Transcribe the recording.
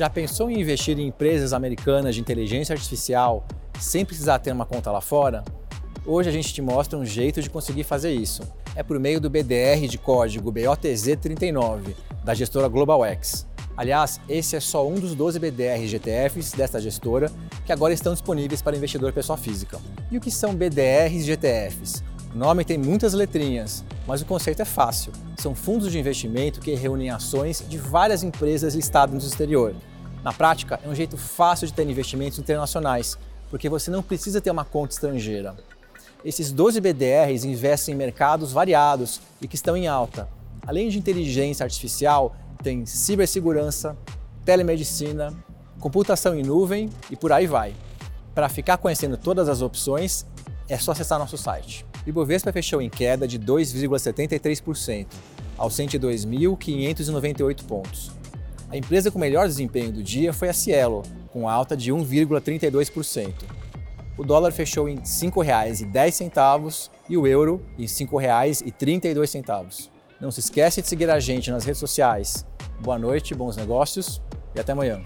Já pensou em investir em empresas americanas de inteligência artificial sem precisar ter uma conta lá fora? Hoje a gente te mostra um jeito de conseguir fazer isso. É por meio do BDR de código BOTZ39, da gestora GlobalX. Aliás, esse é só um dos 12 BDR GTFs desta gestora que agora estão disponíveis para investidor pessoa física. E o que são BDRs GTFs? O nome tem muitas letrinhas, mas o conceito é fácil. São fundos de investimento que reúnem ações de várias empresas listadas no exterior. Na prática, é um jeito fácil de ter investimentos internacionais, porque você não precisa ter uma conta estrangeira. Esses 12 BDRs investem em mercados variados e que estão em alta. Além de inteligência artificial, tem cibersegurança, telemedicina, computação em nuvem e por aí vai. Para ficar conhecendo todas as opções, é só acessar nosso site. Ibovespa fechou em queda de 2,73%, aos 102.598 pontos. A empresa com melhor desempenho do dia foi a Cielo, com alta de 1,32%. O dólar fechou em R$ 5,10 e o euro em R$ 5,32. Não se esquece de seguir a gente nas redes sociais. Boa noite, bons negócios e até amanhã.